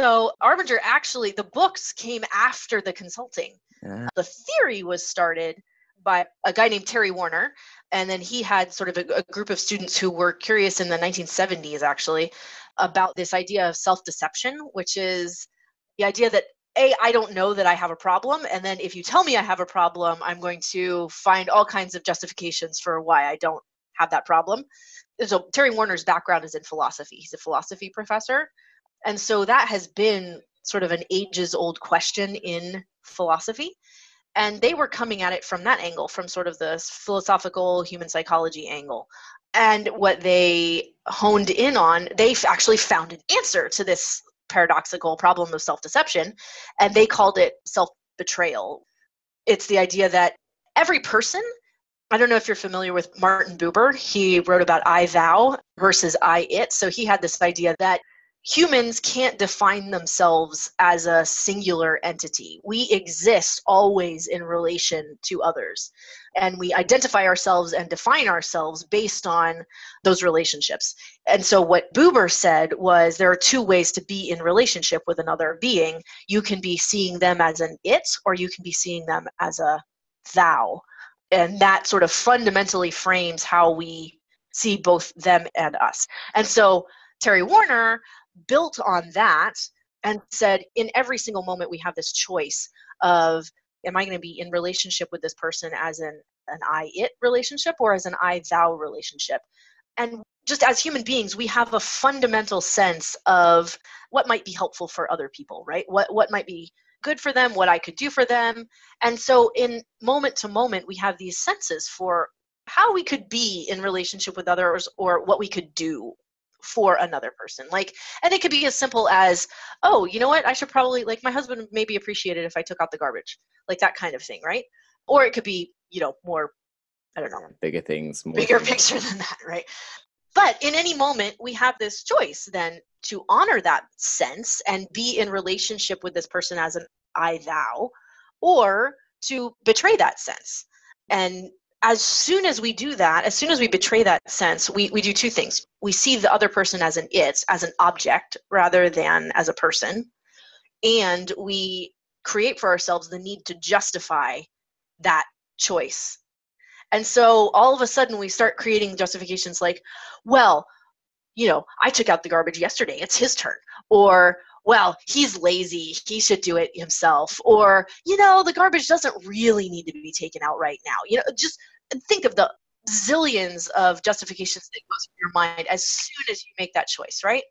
So Arbinger actually, the books came after the consulting. Yeah. The theory was started by a guy named Terry Warner. And then he had sort of a, a group of students who were curious in the 1970s, actually, about this idea of self deception, which is the idea that a i don't know that i have a problem and then if you tell me i have a problem i'm going to find all kinds of justifications for why i don't have that problem so terry warner's background is in philosophy he's a philosophy professor and so that has been sort of an ages old question in philosophy and they were coming at it from that angle from sort of the philosophical human psychology angle and what they honed in on they actually found an answer to this paradoxical problem of self deception, and they called it self betrayal. It's the idea that every person, I don't know if you're familiar with Martin Buber, he wrote about I thou versus I it. So he had this idea that humans can't define themselves as a singular entity. We exist always in relation to others. And we identify ourselves and define ourselves based on those relationships. And so, what Buber said was there are two ways to be in relationship with another being. You can be seeing them as an it, or you can be seeing them as a thou. And that sort of fundamentally frames how we see both them and us. And so, Terry Warner built on that and said in every single moment we have this choice of am i going to be in relationship with this person as an an i it relationship or as an i thou relationship? And just as human beings we have a fundamental sense of what might be helpful for other people right? What what might be good for them what i could do for them. And so in moment to moment we have these senses for how we could be in relationship with others or what we could do for another person. Like and it could be as simple as oh you know what? I should probably like my husband maybe appreciate it if i took out the garbage like that kind of thing right? Or it could be you know more i don't know bigger things bigger things. picture than that right? But in any moment we have this choice then to honor that sense and be in relationship with this person as an i thou or to betray that sense. And as soon as we do that, as soon as we betray that sense, we, we do two things. We see the other person as an it, as an object, rather than as a person. And we create for ourselves the need to justify that choice. And so all of a sudden we start creating justifications like, well, you know, I took out the garbage yesterday, it's his turn. Or, well, he's lazy, he should do it himself. Or, you know, the garbage doesn't really need to be taken out right now. You know, just think of the zillions of justifications that goes through your mind as soon as you make that choice, right?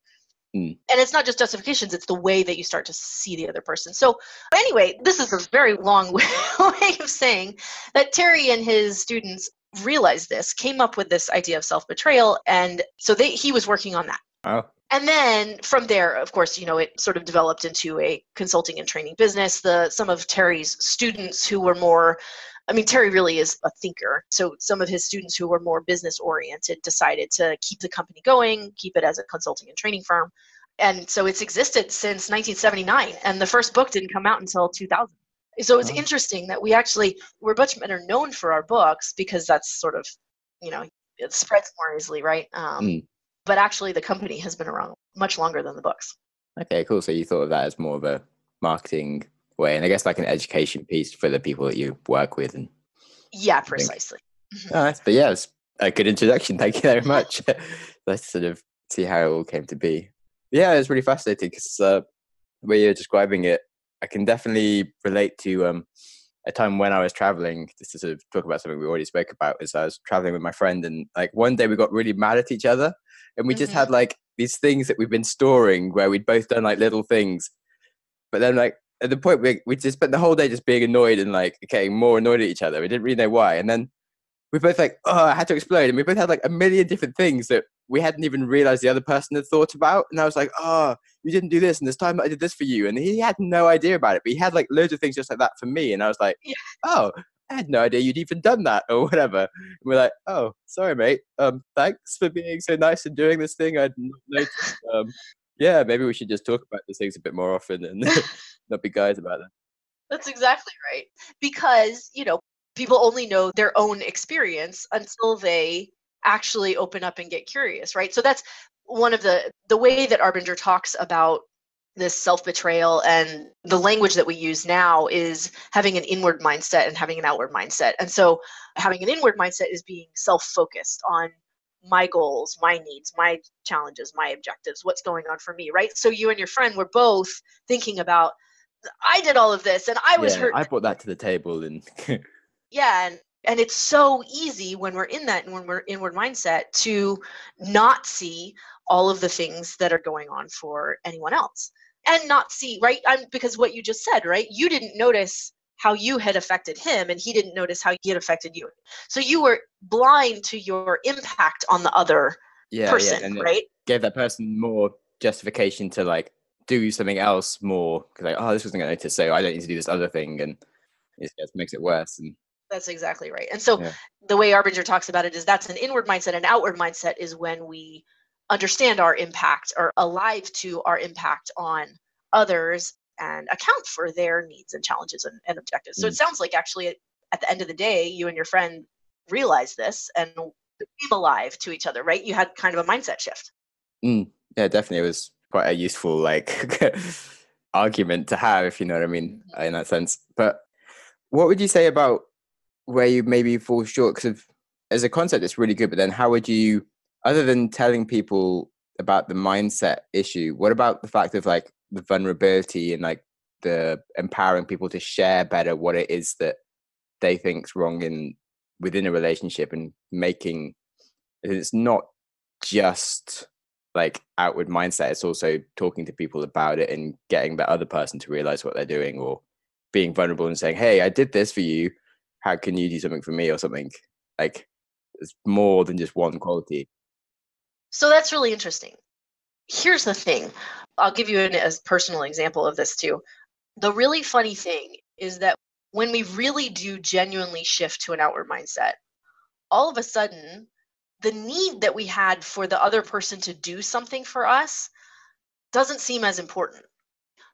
Mm. And it's not just justifications, it's the way that you start to see the other person. So, anyway, this is a very long way of saying that Terry and his students realized this, came up with this idea of self betrayal, and so they, he was working on that. Oh. And then from there, of course, you know, it sort of developed into a consulting and training business. The some of Terry's students who were more I mean, Terry really is a thinker. So some of his students who were more business oriented decided to keep the company going, keep it as a consulting and training firm. And so it's existed since 1979, and the first book didn't come out until 2000. So it's oh. interesting that we actually we're much better known for our books because that's sort of, you know, it spreads more easily, right? Um, mm. But actually, the company has been around much longer than the books. Okay, cool. So you thought of that as more of a marketing way and i guess like an education piece for the people that you work with and yeah precisely. Mm-hmm. oh, but yeah it's a good introduction. Thank you very much. Let's sort of see how it all came to be. Yeah it's really fascinating because uh, the way you're describing it i can definitely relate to um, a time when I was traveling, just to sort of talk about something we already spoke about, is I was traveling with my friend, and like one day we got really mad at each other, and we mm-hmm. just had like these things that we've been storing where we'd both done like little things, but then like at the point we we just spent the whole day just being annoyed and like getting more annoyed at each other. We didn't really know why, and then we both like, oh, I had to explode, and we both had like a million different things that we hadn't even realized the other person had thought about. And I was like, oh, you didn't do this, and this time I did this for you, and he had no idea about it, but he had like loads of things just like that for me, and I was like, oh. I had no idea you'd even done that or whatever. And we're like, oh, sorry, mate. Um, thanks for being so nice and doing this thing. I'd not noticed. Um, yeah, maybe we should just talk about these things a bit more often and not be guys about them. That's exactly right. Because, you know, people only know their own experience until they actually open up and get curious, right? So that's one of the the way that Arbinger talks about this self betrayal and the language that we use now is having an inward mindset and having an outward mindset. And so having an inward mindset is being self focused on my goals, my needs, my challenges, my objectives, what's going on for me, right? So you and your friend were both thinking about I did all of this and I was yeah, hurt. I brought that to the table and yeah, and and it's so easy when we're in that and when we're inward mindset to not see all of the things that are going on for anyone else and not see right I'm, because what you just said right you didn't notice how you had affected him and he didn't notice how he had affected you so you were blind to your impact on the other yeah, person yeah. Right gave that person more justification to like do something else more because like oh this wasn't going to notice so i don't need to do this other thing and it just makes it worse and that's exactly right and so yeah. the way arbinger talks about it is that's an inward mindset an outward mindset is when we understand our impact or alive to our impact on others and account for their needs and challenges and, and objectives. Mm. So it mm. sounds like actually at the end of the day, you and your friend realized this and became alive to each other, right? You had kind of a mindset shift. Mm. Yeah, definitely. It was quite a useful like argument to have, if you know what I mean, mm-hmm. in that sense. But what would you say about where you maybe fall short? Because as a concept, it's really good, but then how would you other than telling people about the mindset issue, what about the fact of like the vulnerability and like the empowering people to share better what it is that they think's wrong in within a relationship and making it's not just like outward mindset it's also talking to people about it and getting the other person to realize what they're doing or being vulnerable and saying hey i did this for you. How can you do something for me or something? Like it's more than just one quality. So that's really interesting. Here's the thing I'll give you an, a personal example of this too. The really funny thing is that when we really do genuinely shift to an outward mindset, all of a sudden, the need that we had for the other person to do something for us doesn't seem as important.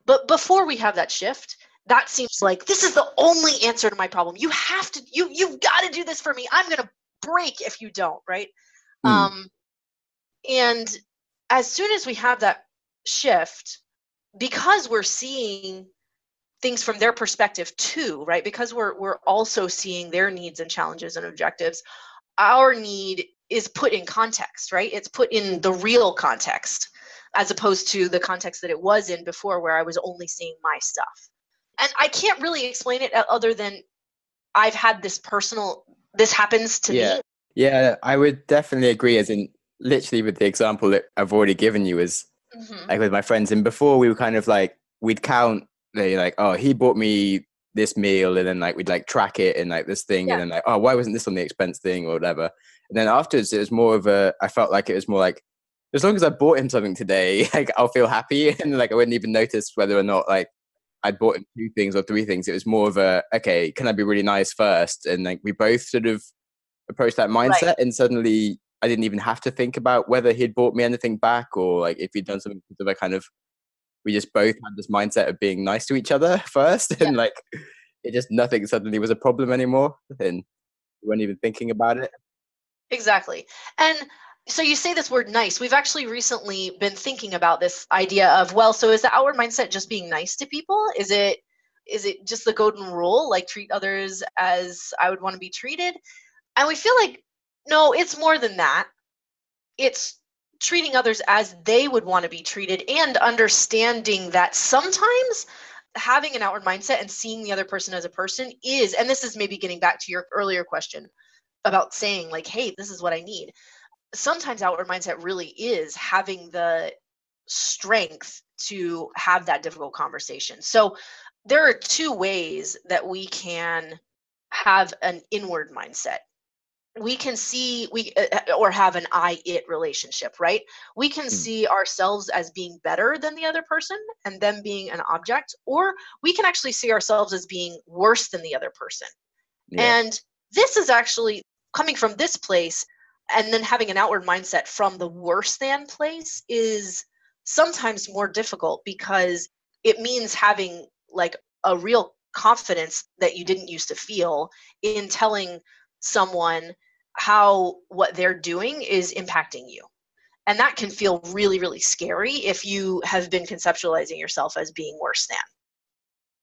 But before we have that shift, that seems like this is the only answer to my problem. You have to, you you've got to do this for me. I'm gonna break if you don't, right? Mm. Um, and as soon as we have that shift, because we're seeing things from their perspective too, right? Because we're we're also seeing their needs and challenges and objectives, our need is put in context, right? It's put in the real context as opposed to the context that it was in before where I was only seeing my stuff. And I can't really explain it uh, other than I've had this personal this happens to yeah. me. Yeah, I would definitely agree as in literally with the example that I've already given you is mm-hmm. like with my friends. And before we were kind of like we'd count they like, oh, he bought me this meal and then like we'd like track it and like this thing yeah. and then like, oh, why wasn't this on the expense thing or whatever. And then afterwards it was more of a I felt like it was more like as long as I bought him something today, like I'll feel happy and like I wouldn't even notice whether or not like I'd bought him two things or three things. It was more of a okay, can I be really nice first? And like we both sort of approached that mindset right. and suddenly I didn't even have to think about whether he'd bought me anything back or like if he'd done something because I kind of we just both had this mindset of being nice to each other first yeah. and like it just nothing suddenly was a problem anymore and we weren't even thinking about it. Exactly. And so you say this word nice. We've actually recently been thinking about this idea of well, so is the outward mindset just being nice to people? Is it is it just the golden rule like treat others as I would want to be treated? And we feel like no, it's more than that. It's treating others as they would want to be treated and understanding that sometimes having an outward mindset and seeing the other person as a person is, and this is maybe getting back to your earlier question about saying, like, hey, this is what I need. Sometimes outward mindset really is having the strength to have that difficult conversation. So there are two ways that we can have an inward mindset we can see we uh, uh, or have an i it relationship right we can mm. see ourselves as being better than the other person and them being an object or we can actually see ourselves as being worse than the other person yeah. and this is actually coming from this place and then having an outward mindset from the worse than place is sometimes more difficult because it means having like a real confidence that you didn't used to feel in telling someone how what they're doing is impacting you And that can feel really, really scary if you have been conceptualizing yourself as being worse than.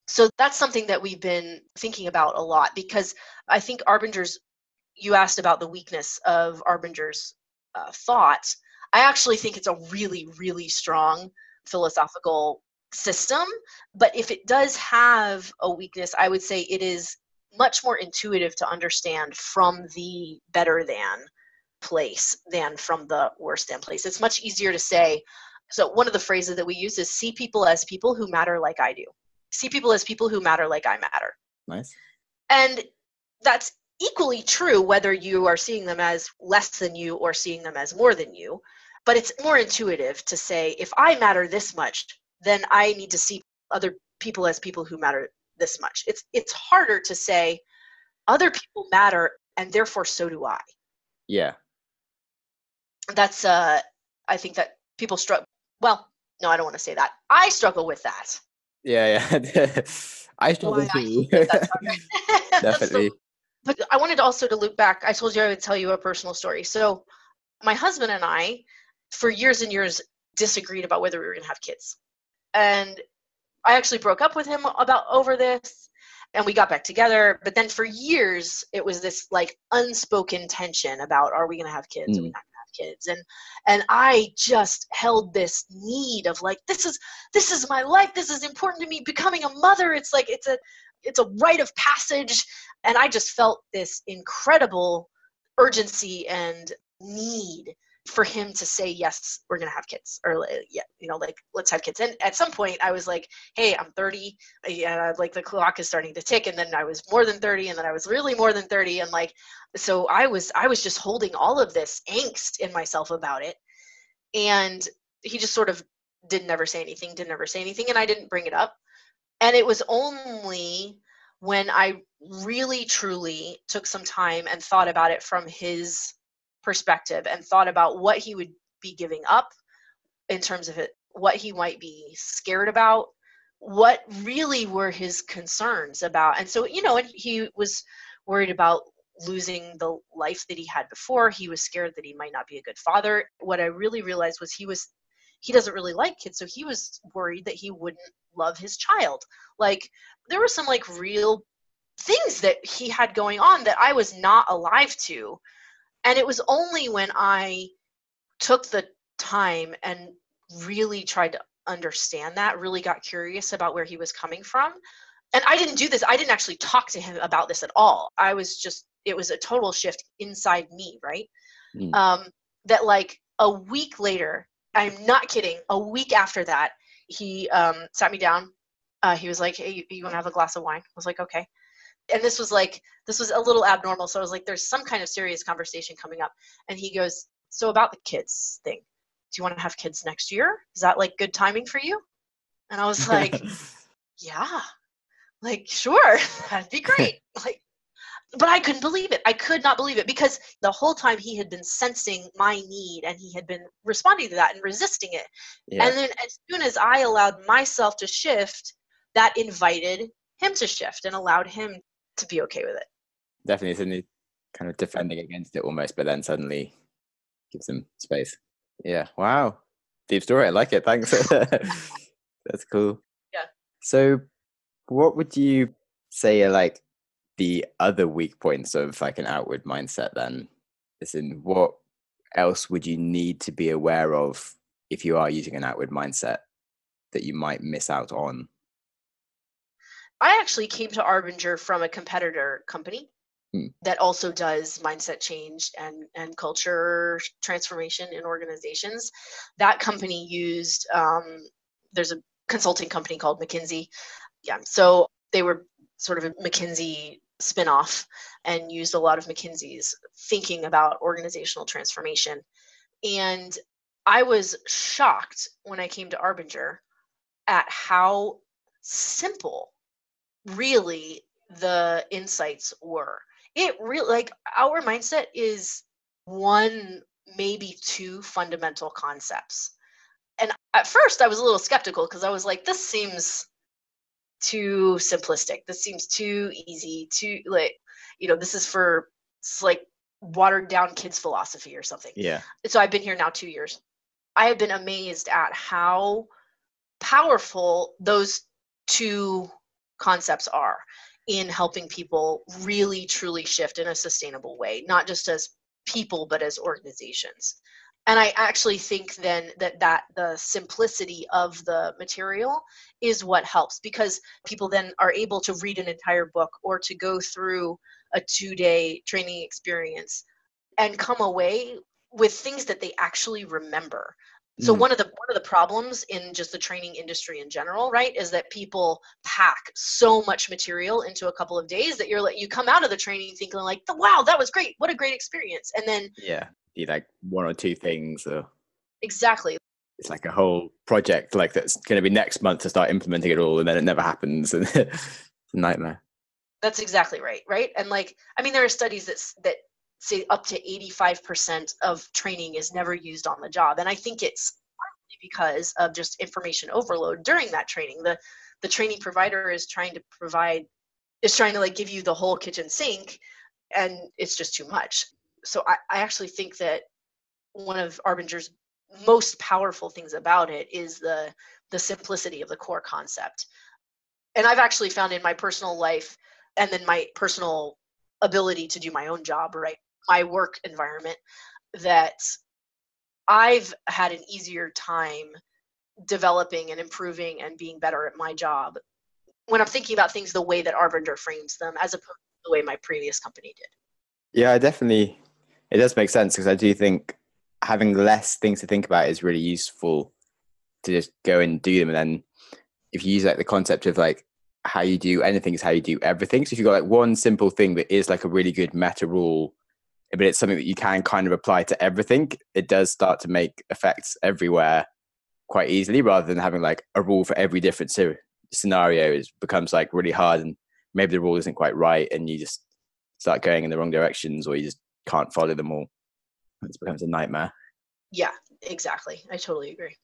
So that's something that we've been thinking about a lot because I think Arbinger's, you asked about the weakness of Arbinger's uh, thought. I actually think it's a really, really strong philosophical system. But if it does have a weakness, I would say it is much more intuitive to understand from the better than place than from the worse than place. It's much easier to say. So, one of the phrases that we use is see people as people who matter like I do. See people as people who matter like I matter. Nice. And that's equally true whether you are seeing them as less than you or seeing them as more than you. But it's more intuitive to say, if I matter this much, then I need to see other people as people who matter this much. It's it's harder to say other people matter and therefore so do I. Yeah. That's uh I think that people struggle well, no, I don't want to say that. I struggle with that. Yeah, yeah. I struggle too. Definitely. so, but I wanted also to loop back. I told you I would tell you a personal story. So my husband and I, for years and years, disagreed about whether we were going to have kids and I actually broke up with him about over this and we got back together. But then for years it was this like unspoken tension about are we going to have kids? Mm. are we mm. not going to have kids? And and i just held this need of like this is this is my life. This is important to me. Becoming a mother it's like it's a it's a rite of passage. And i just felt this incredible urgency and need for him to say yes we're gonna have kids or yeah you know like let's have kids. And at some point i was like hey i'm 30 and like the clock is starting to tick and then i was more than 30 and then i was really more than 30 and like so i was i was just holding all of this angst in myself about it and he just sort of didn't ever say anything didn't ever say anything and i didn't bring it up. And it was only when i really truly took some time and thought about it from his perspective and thought about what he would be giving up in terms of it, what he might be scared about, what really were his concerns about. And so, you know, and he was worried about losing the life that he had before. He was scared that he might not be a good father. What I really realized was he was he doesn't really like kids, so he was worried that he wouldn't love his child. Like there were some like real things that he had going on that I was not alive to and it was only when I took the time and really tried to understand that, really got curious about where he was coming from. And I didn't do this, I didn't actually talk to him about this at all. I was just, it was a total shift inside me, right? Mm. Um, that like a week later, I'm not kidding, a week after that, he um, sat me down. Uh, he was like, hey, you, you want to have a glass of wine? I was like, okay and this was like this was a little abnormal so i was like there's some kind of serious conversation coming up. And he goes so about the kids thing. Do you want to have kids next year? Is that like good timing for you? And i was like yeah. Like sure. That'd be great. Like but i couldn't believe it. I could not believe it because the whole time he had been sensing my need and he had been responding to that and resisting it. Yeah. and then as soon as i allowed myself to shift that invited him to shift and allowed him to be okay with it. Definitely, suddenly kind of defending against it almost, but then suddenly gives them space. Yeah. Wow. Deep story. I like it. Thanks. That's cool. Yeah. So, what would you say are like the other weak points of like an outward mindset then? As in, what else would you need to be aware of if you are using an outward mindset that you might miss out on I actually came to Arbinger from a competitor company hmm. that also does mindset change and, and culture transformation in organizations. That company used, um, there's a consulting company called McKinsey. Yeah, so they were sort of a McKinsey spinoff and used a lot of McKinsey's thinking about organizational transformation. And I was shocked when I came to Arbinger at how simple really the insights were. It really like our mindset is one, maybe two fundamental concepts. And at first I was a little skeptical because I was like, this seems too simplistic. This seems too easy, too like, you know, this is for like watered down kids philosophy or something. Yeah. So I've been here now two years. I have been amazed at how powerful those two concepts are in helping people really truly shift in a sustainable way, not just as people, but as organizations. And I actually think then that that the simplicity of the material is what helps because people then are able to read an entire book or to go through a two day training experience and come away with things that they actually remember so mm. one of the one of the problems in just the training industry in general right is that people pack so much material into a couple of days that you're like you come out of the training thinking like wow that was great. What a great experience. And then yeah be like one or two things or exactly. it's like a whole project like that's going to be next month to start implementing it all and then it never happens. And it's a nightmare. That's exactly right right? And like i mean there are studies that that say up to 85% of training is never used on the job. And I think it's because of just information overload during that training. The the training provider is trying to provide is trying to like give you the whole kitchen sink and it's just too much. So I, I actually think that one of Arbinger's most powerful things about it is the the simplicity of the core concept. And I've actually found in my personal life and then my personal ability to do my own job right my work environment that I've had an easier time developing and improving and being better at my job when I'm thinking about things the way that Arbinger frames them as opposed to the way my previous company did. Yeah, I definitely. It does make sense because I do think having less things to think about is really useful to just go and do them. And then if you use like the concept of like how you do anything is how you do everything. So if you've got like one simple thing that is like a really good meta rule but it's something that you can kind of apply to everything, it does start to make effects everywhere quite easily rather than having like a rule for every different scenario. It becomes like really hard and maybe the rule isn't quite right and you just start going in the wrong directions or you just can't follow them all. It becomes a nightmare. Yeah, exactly. I totally agree.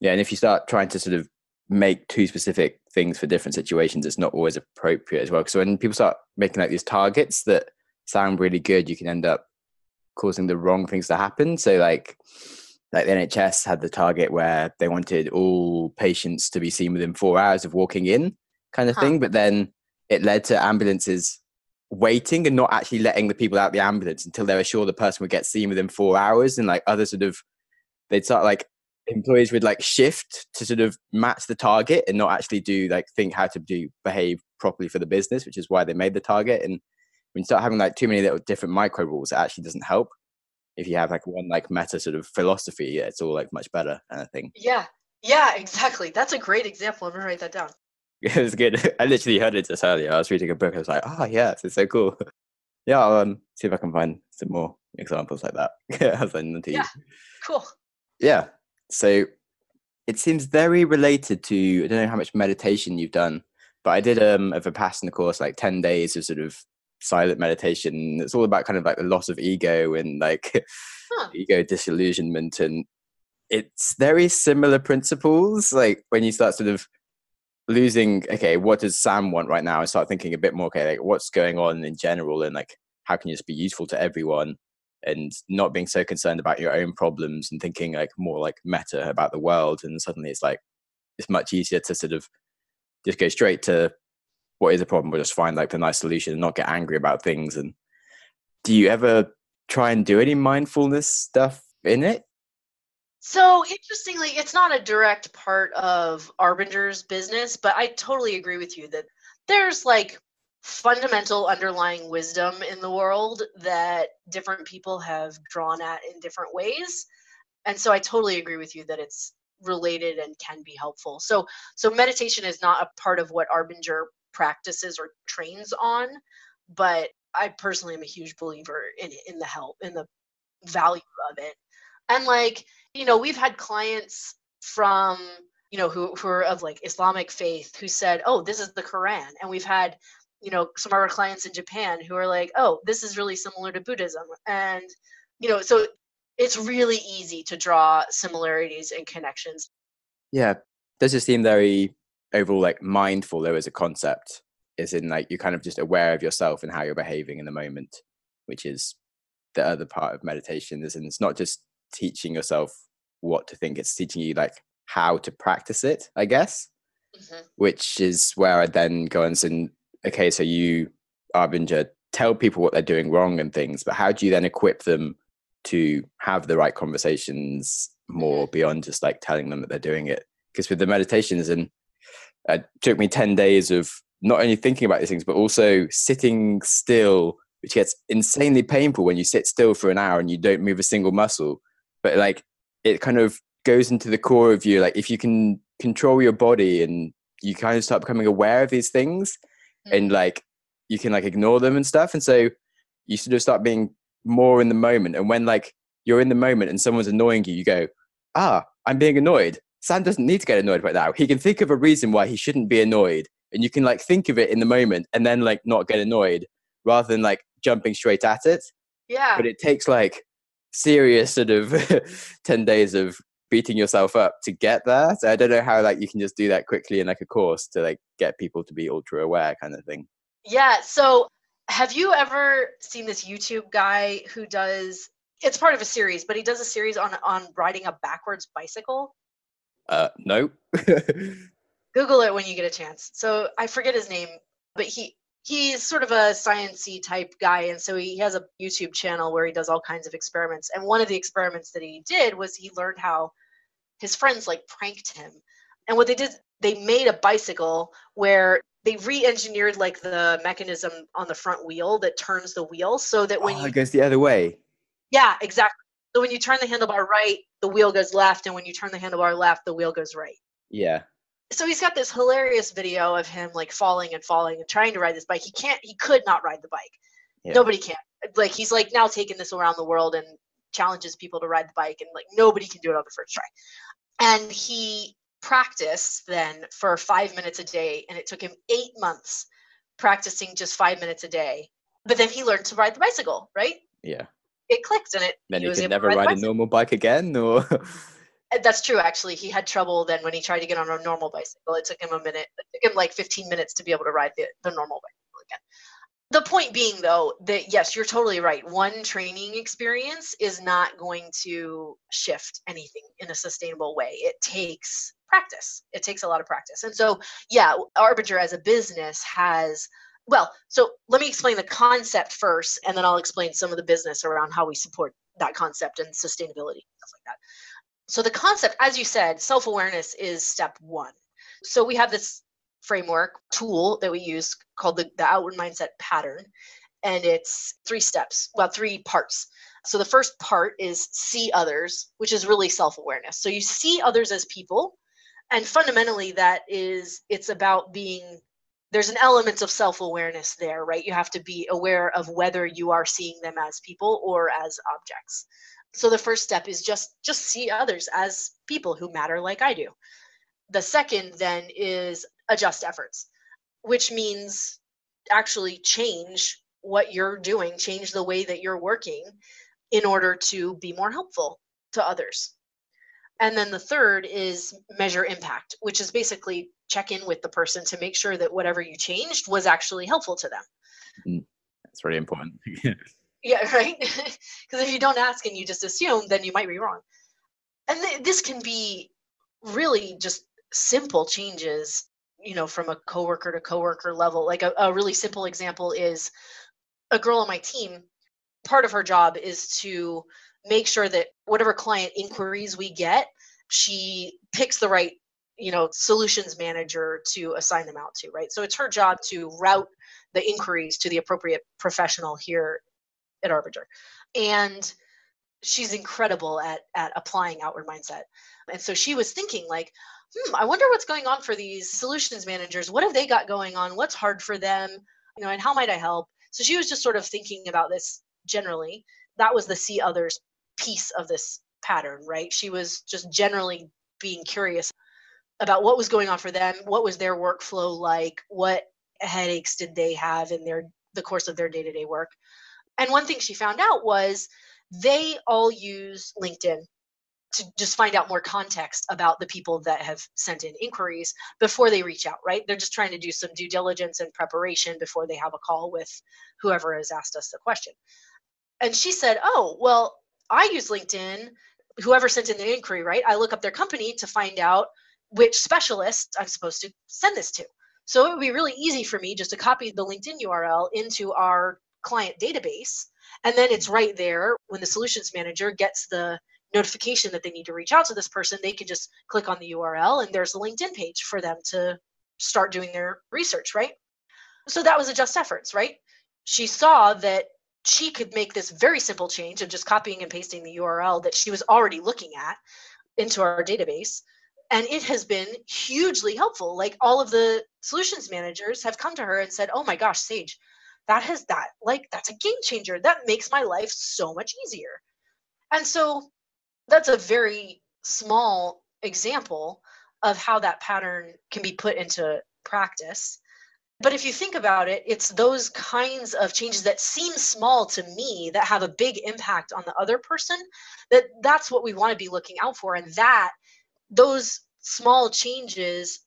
Yeah, and if you start trying to sort of make two specific things for different situations, it's not always appropriate as well. Because when people start making like these targets that sound really good, you can end up causing the wrong things to happen. So like like the NHS had the target where they wanted all patients to be seen within four hours of walking in, kind of huh. thing. But then it led to ambulances waiting and not actually letting the people out the ambulance until they were sure the person would get seen within four hours. And like other sort of, they'd start like employees would like shift to sort of match the target and not actually do like think how to do behave properly for the business, which is why they made the target. And when you start having like too many little different micro rules, it actually doesn't help. If you have like one like meta sort of philosophy, yeah, it's all like much better kind of thing. Yeah, yeah, exactly. That's a great example. I'm gonna write that down. it was good. I literally heard it just earlier. I was reading a book. I was like, oh yeah, it's so cool. yeah, I'll um, see if I can find some more examples like that. I'll send them to you. Yeah, cool. Yeah. So it seems very related to I don't know how much meditation you've done, but I did um a Vipassana course like ten days of sort of silent meditation. It's all about kind of like the loss of ego and like huh. ego disillusionment. And it's very similar principles. Like when you start sort of losing, okay, what does Sam want right now? And start thinking a bit more, okay, like what's going on in general and like how can you just be useful to everyone and not being so concerned about your own problems and thinking like more like meta about the world. And suddenly it's like, it's much easier to sort of just go straight to what is a problem, but just find like the nice solution and not get angry about things. And do you ever try and do any mindfulness stuff in it? So interestingly, it's not a direct part of Arbinger's business, but I totally agree with you that there's like fundamental underlying wisdom in the world that different people have drawn at in different ways. And so I totally agree with you that it's related and can be helpful. So so meditation is not a part of what Arbinger practices or trains on but i personally am a huge believer in in the help in the value of it. And like you know we've had clients from you know who, who are of like islamic faith who said oh this is the quran. And we've had you know some of our clients in japan who are like oh this is really similar to buddhism. And you know so it's really easy to draw similarities and connections. Yeah does it seem very overall like mindful though as a concept is in like you're kind of just aware of yourself and how you're behaving in the moment which is the other part of meditation is and it's not just teaching yourself what to think. It's teaching you like how to practice it, I guess. Mhm. Which is where I then go and say, okay, so you, Arbinger, tell people what they're doing wrong and things, but how do you then equip them to have the right conversations more beyond just like telling them that they're doing it? Because with the meditations, and it took me 10 days of not only thinking about these things, but also sitting still, which gets insanely painful when you sit still for an hour and you don't move a single muscle. But like it kind of goes into the core of you. Like if you can control your body and you kind of start becoming aware of these things and like you can like ignore them and stuff. And so you sort of start being more in the moment. And when like you're in the moment and someone's annoying you, you go, ah, I'm being annoyed. Sam doesn't need to get annoyed right now. He can think of a reason why he shouldn't be annoyed. And you can like think of it in the moment and then like not get annoyed rather than like jumping straight at it. Yeah. But it takes like serious sort of 10 days of beating yourself up to get there. So I don't know how like you can just do that quickly in like a course to like get people to be ultra aware kind of thing. Yeah. So, have you ever seen this YouTube guy who does? It's part of a series, but he does a series on on riding a backwards bicycle. Uh, no. Google it when you get a chance. So I forget his name, but he he's sort of a sciency type guy, and so he has a YouTube channel where he does all kinds of experiments. And one of the experiments that he did was he learned how his friends like pranked him, and what they did, they made a bicycle where they re-engineered like the mechanism on the front wheel that turns the wheel so that when oh, you it goes the other way. yeah exactly so when you turn the handlebar right the wheel goes left and when you turn the handlebar left the wheel goes right. Yeah. so he's got this hilarious video of him like falling and falling and trying to ride this bike. He can't he could not ride the bike. Yeah. nobody can. Like he's like now taking this around the world and challenges people to ride the bike and like nobody can do it on the first try. And he practiced then for five minutes a day and it took him eight months practicing just five minutes a day. But then he learned to ride the bicycle right? Yeah. It clicked and it Then he you was can able to never the ride a normal bike again or Uh, That's true. Actually, he had trouble then when he tried to get on a normal bicycle. It took him a minute. It took him like 15 minutes to be able to ride the, the normal bicycle again. The point being, though, that yes, you're totally right. One training experience is not going to shift anything in a sustainable way. It takes practice. It takes a lot of practice. And so, yeah, Arbinger as a business has. Well, so let me explain the concept first, and then I'll explain some of the business around how we support that concept and sustainability, stuff like that. So the concept, as you said, self-awareness is step one. So we have this framework tool that we use called the, the outward mindset pattern. And it's three steps, well, three parts. So the first part is see others, which is really self-awareness. So you see others as people. And fundamentally, that is, it's about being, there's an element of self-awareness there, right? You have to be aware of whether you are seeing them as people or as objects. So the first step is just just see others as people who matter like i do. The second then is adjust efforts which means actually change what you're doing change the way that you're working in order to be more helpful to others and then the third is measure impact which is basically check in with the person to make sure that whatever you changed was actually helpful to them mm, That's really important. Yeah, right. Because if you don't ask and you just assume, then you might be wrong. And th- this can be really just simple changes, you know, from a coworker to coworker level. Like a, a really simple example is a girl on my team. Part of her job is to make sure that whatever client inquiries we get, she picks the right, you know, solutions manager to assign them out to. Right. So it's her job to route the inquiries to the appropriate professional here at Arbinger. And she's incredible at at applying outward mindset. And so she was thinking like, hmm, I wonder what's going on for these solutions managers. What have they got going on? What's hard for them? You know, and how might I help? So she was just sort of thinking about this generally. That was the see others piece of this pattern, right? She was just generally being curious about what was going on for them, what was their workflow like, what headaches did they have in their the course of their day-to-day work. And one thing she found out was they all use LinkedIn to just find out more context about the people that have sent in inquiries before they reach out, right? They're just trying to do some due diligence and preparation before they have a call with whoever has asked us the question. And she said, Oh, well, I use LinkedIn whoever sent in the inquiry, right? I look up their company to find out which specialist I'm supposed to send this to. So it would be really easy for me just to copy the LinkedIn URL into our client database. And then it's right there when the solutions manager gets the notification that they need to reach out to this person, they can just click on the URL and there's a LinkedIn page for them to start doing their research, right? So that was adjust efforts, right? She saw that she could make this very simple change of just copying and pasting the URL that she was already looking at into our database. And it has been hugely helpful. Like all of the solutions managers have come to her and said, Oh my gosh, Sage, that has that, like, that's a game changer. That makes my life so much easier. And so that's a very small example of how that pattern can be put into practice. But if you think about it, it's those kinds of changes that seem small to me that have a big impact on the other person that that's what we want to be looking out for and that those small changes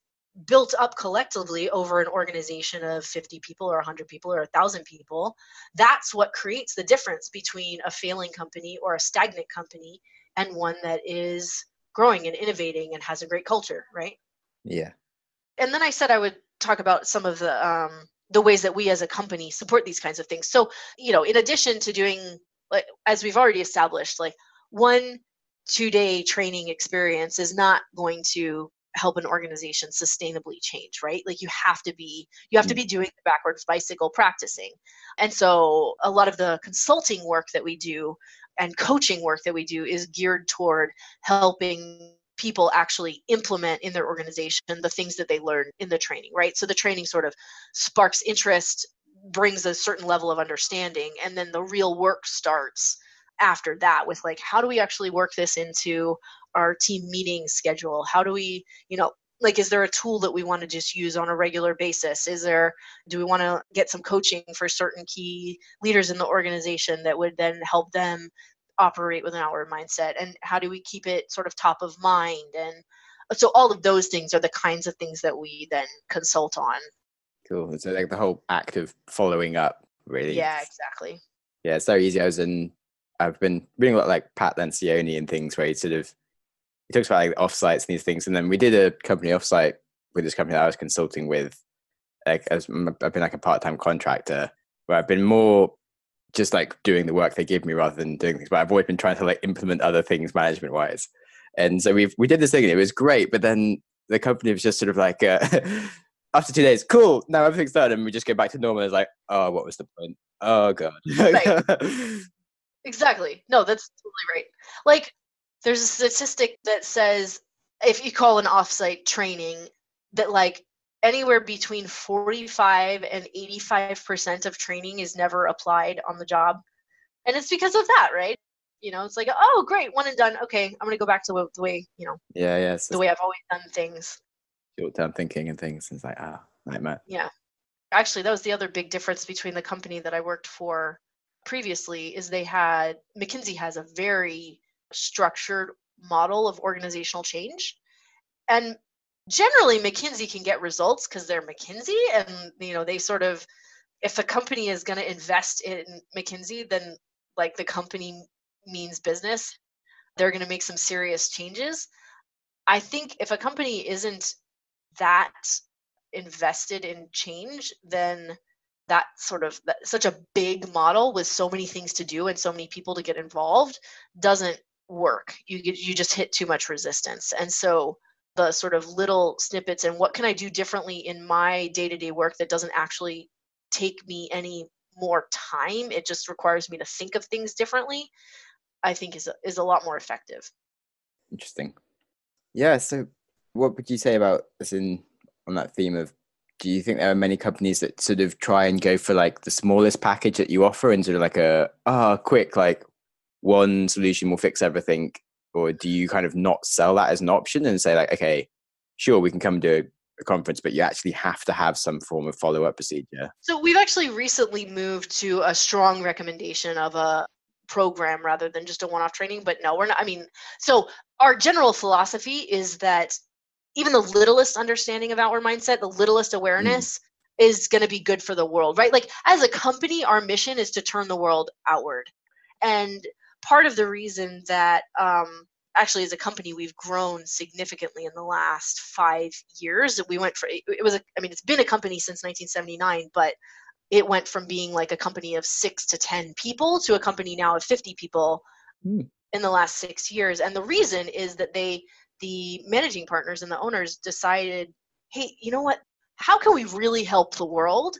built up collectively over an organization of 50 people or 100 people or 1000 people that's what creates the difference between a failing company or a stagnant company and one that is growing and innovating and has a great culture, right? Yeah. And then I said I would talk about some of the um, the ways that we as a company support these kinds of things. So, you know, in addition to doing like as we've already established, like one two day training experience is not going to help an organization sustainably change right? Like you have to be you have to be doing the backwards bicycle practicing. And so a lot of the consulting work that we do and coaching work that we do is geared toward helping people actually implement in their organization the things that they learn in the training, right? So the training sort of sparks interest, brings a certain level of understanding, and then the real work starts after that with like how do we actually work this into our team meeting schedule how do we you know like is there a tool that we want to just use on a regular basis is there do we want to get some coaching for certain key leaders in the organization that would then help them operate with an outward mindset and how do we keep it sort of top of mind and uh, so all of those things are the kinds of things that we then consult on cool so uh, like the whole act of following up really yeah exactly yeah it's so easy i was in i've been reading a lot like pat lencioni and things where he sort of he talks about like offsites and these things. And then we did a company offsite with this company that I was consulting with. Like as I've been like a part-time contractor where I've been more just like doing the work they give me rather than doing things. But I've always been trying to like implement other things management wise. And so we we did this thing and it was great. But then the company was just sort of like uh, after two days, cool, now everything's done, and we just go back to normal. It's like, oh, what was the point? Oh god. right. Exactly. No, that's totally right. Like there's a statistic that says if you call an offsite training that like anywhere between 45 and 85% of training is never applied on the job. And it's because of that right? You know it's like oh great one and done. Okay i'm going to go back to the way you know yeah yeah the way i've always done things. Short-term thinking and things And it's like ah nightmare. Yeah. Actually that was the other big difference between the company that i worked for previously is they had mckinsey has a very structured model of organizational change. And generally McKinsey can get results because they're McKinsey and you know they sort of if a company is going to invest in McKinsey then like the company means business. They're going to make some serious changes. I think if a company isn't that invested in change then that sort of that, such a big model with so many things to do and so many people to get involved doesn't work. You you just hit too much resistance. And so the sort of little snippets and what can i do differently in my day-to-day work that doesn't actually take me any more time. It just requires me to think of things differently i think is a, is a lot more effective. Interesting. Yeah so what would you say about this in on that theme of do you think there are many companies that sort of try and go for like the smallest package that you offer and sort of like a ah oh, quick like one solution will fix everything or do you kind of not sell that as an option and say like okay sure we can come do a conference but you actually have to have some form of follow-up procedure so we've actually recently moved to a strong recommendation of a program rather than just a one-off training but no we're not i mean so our general philosophy is that even the littlest understanding of outward mindset the littlest mm. awareness mm. is going to be good for the world right like as a company our mission is to turn the world outward and part of the reason that um, actually as a company we've grown significantly in the last five years. We went for it was a, i mean it's been a company since 1979 but it went from being like a company of six to ten people to a company now of 50 people mm. in the last six years. And the reason is that they the managing partners and the owners decided hey you know what? How can we really help the world?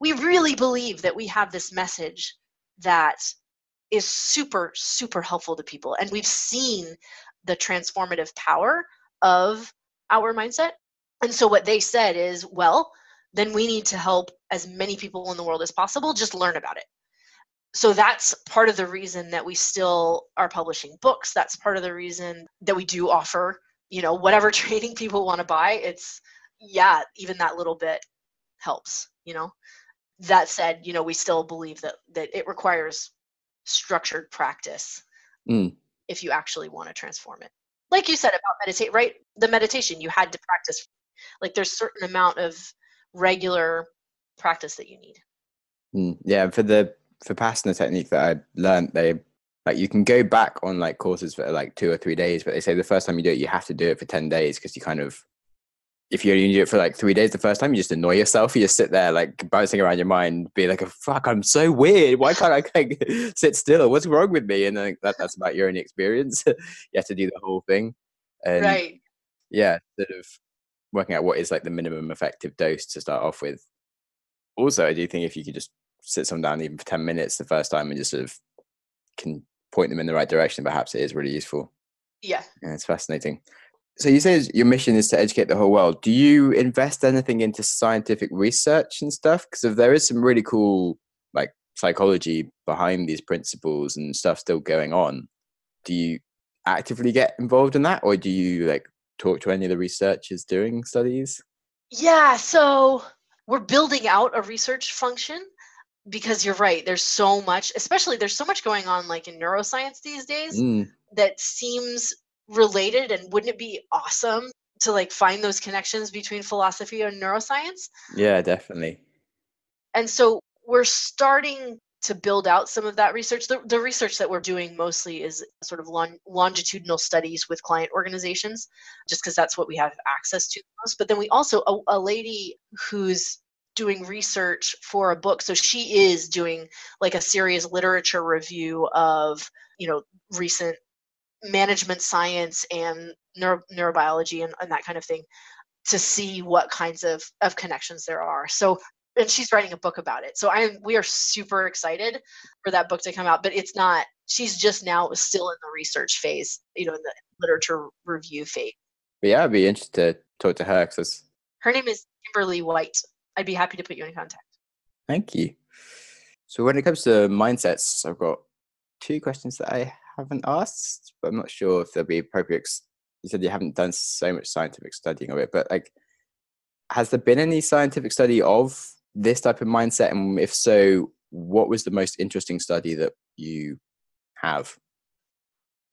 We really believe that we have this message that is super super helpful to people and we've seen the transformative power of our mindset. And so what they said is well then we need to help as many people in the world as possible just learn about it. So that's part of the reason that we still are publishing books. That's part of the reason that we do offer you know whatever training people want to buy. It's yeah even that little bit helps you know? That said you know we still believe that that it requires structured practice mm. if you actually want to transform it like you said about meditate right the meditation you had to practice like there's certain amount of regular practice that you need mm. yeah for the for the technique that i learned they like you can go back on like courses for like two or three days but they say the first time you do it you have to do it for 10 days because you kind of if you only do it for like three days the first time, you just annoy yourself. You just sit there like bouncing around your mind, be like, oh, "Fuck, I'm so weird. Why can't I like, sit still? What's wrong with me?" And then that, that's about your own experience. you have to do the whole thing, and right? Yeah, sort of working out what is like the minimum effective dose to start off with. Also, I do think if you could just sit someone down even for ten minutes the first time and just sort of can point them in the right direction, perhaps it is really useful. Yeah, yeah, it's fascinating. So you say your mission is to educate the whole world. Do you invest anything into scientific research and stuff? Because if there is some really cool like psychology behind these principles and stuff still going on, do you actively get involved in that, or do you like talk to any of the researchers doing studies? Yeah, so we're building out a research function because you're right. There's so much, especially there's so much going on like in neuroscience these days mm. that seems related and wouldn't it be awesome to like find those connections between philosophy and neuroscience? Yeah definitely. And so we're starting to build out some of that research. The, the research that we're doing mostly is sort of long, longitudinal studies with client organizations just because that's what we have access to most. But then we also a, a lady who's doing research for a book so she is doing like a serious literature review of you know recent management science and neuro, neurobiology and, and that kind of thing to see what kinds of, of connections there are. So and she's writing a book about it. So I we are super excited for that book to come out, but it's not she's just now still in the research phase, you know, in the literature review phase. But yeah, I'd be interested to talk to her because her name is Kimberly White. I'd be happy to put you in contact. Thank you. So when it comes to mindsets, I've got two questions that I haven't asked, but I'm not sure if there'll be appropriate. You said you haven't done so much scientific studying of it, but like, has there been any scientific study of this type of mindset? And if so, what was the most interesting study that you have?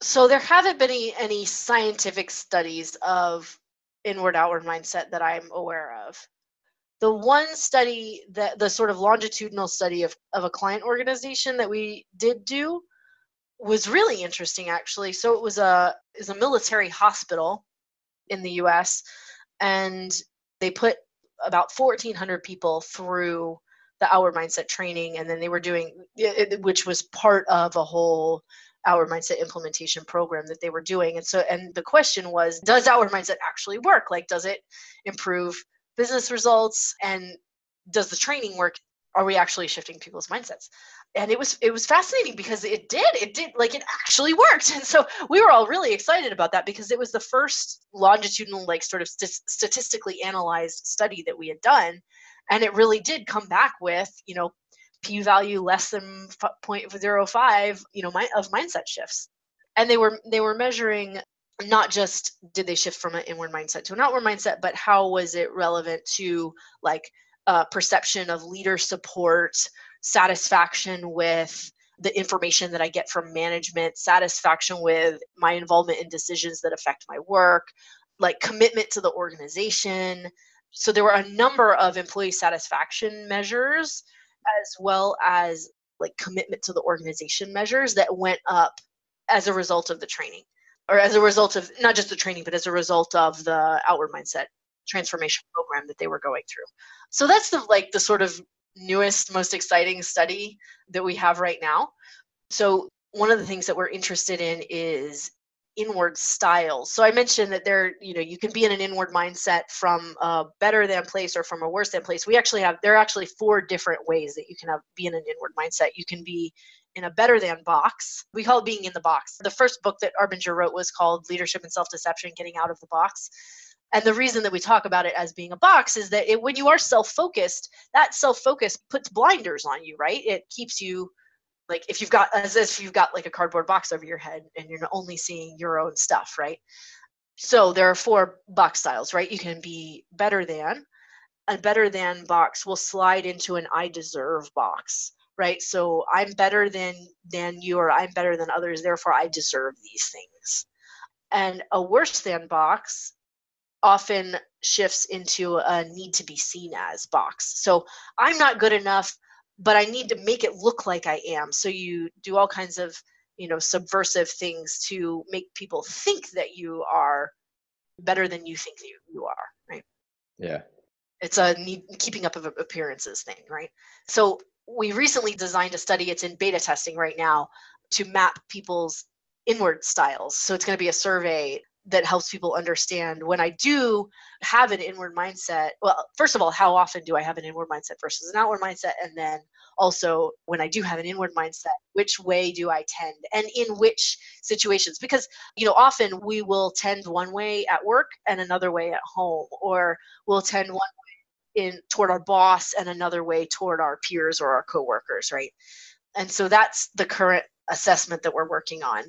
So there haven't been any, any scientific studies of inward outward mindset that I'm aware of. The one study that the sort of longitudinal study of, of a client organization that we did do was really interesting actually. So it was a is a military hospital in the U.S. and they put about 1,400 people through the hour Mindset training, and then they were doing it, which was part of a whole Outward Mindset implementation program that they were doing. And so, and the question was, does Outward Mindset actually work? Like, does it improve business results? And does the training work? Are we actually shifting people's mindsets? and it was it was fascinating because it did it did like it actually worked. And so we were all really excited about that because it was the first longitudinal like sort of st- statistically analyzed study that we had done. And it really did come back with you know p value less than 0.05 you know my, of mindset shifts. And they were they were measuring not just did they shift from an inward mindset to an outward mindset but how was it relevant to like uh, perception of leader support satisfaction with the information that I get from management, satisfaction with my involvement in decisions that affect my work, like commitment to the organization. So there were a number of employee satisfaction measures as well as like commitment to the organization measures that went up as a result of the training. or as a result of not just the training, but as a result of the outward mindset transformation program that they were going through. So that's the like the sort of newest, most exciting study that we have right now. So one of the things that we're interested in is inward styles. So I mentioned that there, you know, you can be in an inward mindset from a better than place or from a worse than place. We actually have there are actually four different ways that you can have be in an inward mindset. You can be in a better than box. We call it being in the box. The first book that Arbinger wrote was called Leadership and Self-Deception: Getting Out of the Box. And the reason that we talk about it as being a box is that it, when you are self-focused, that self-focus puts blinders on you, right? It keeps you like if you've got as if you've got like a cardboard box over your head and you're only seeing your own stuff right? So there are four box styles right? You can be better than a better than box will slide into an i deserve box right? So i'm better than than you or i'm better than others therefore i deserve these things. And a worse than box often shifts into a need to be seen as box so i'm not good enough but I need to make it look like I am. So you do all kinds of, you know, subversive things to make people think that you are better than you think you, you are, right? Yeah. It's a need, keeping up of appearances thing, right? So we recently designed a study, it's in beta testing right now, to map people's inward styles. So it's going to be a survey that helps people understand when I do have an inward mindset. Well, first of all, how often do I have an inward mindset versus an outward mindset? And then also, when I do have an inward mindset, which way do I tend and in which situations? Because, you know, often we will tend one way at work and another way at home, or we'll tend one way in toward our boss and another way toward our peers or our coworkers, right? And so that's the current assessment that we're working on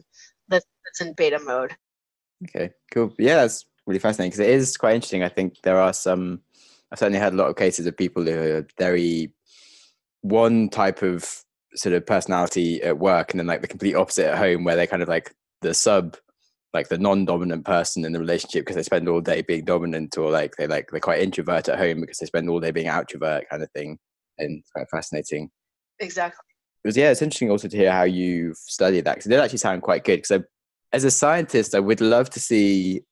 that's in beta mode. Okay, cool. Yeah, that's really fascinating because it is quite interesting. I think there are some. I've certainly had a lot of cases of people who are very one type of sort of personality at work, and then like the complete opposite at home, where they're kind of like the sub, like the non-dominant person in the relationship because they spend all day being dominant, or like they like they're quite introvert at home because they spend all day being outrovert, kind of thing. And it's quite fascinating. Exactly. It was yeah, it's interesting also to hear how you've studied that because it did actually sound quite good. Because as a scientist, I would love to see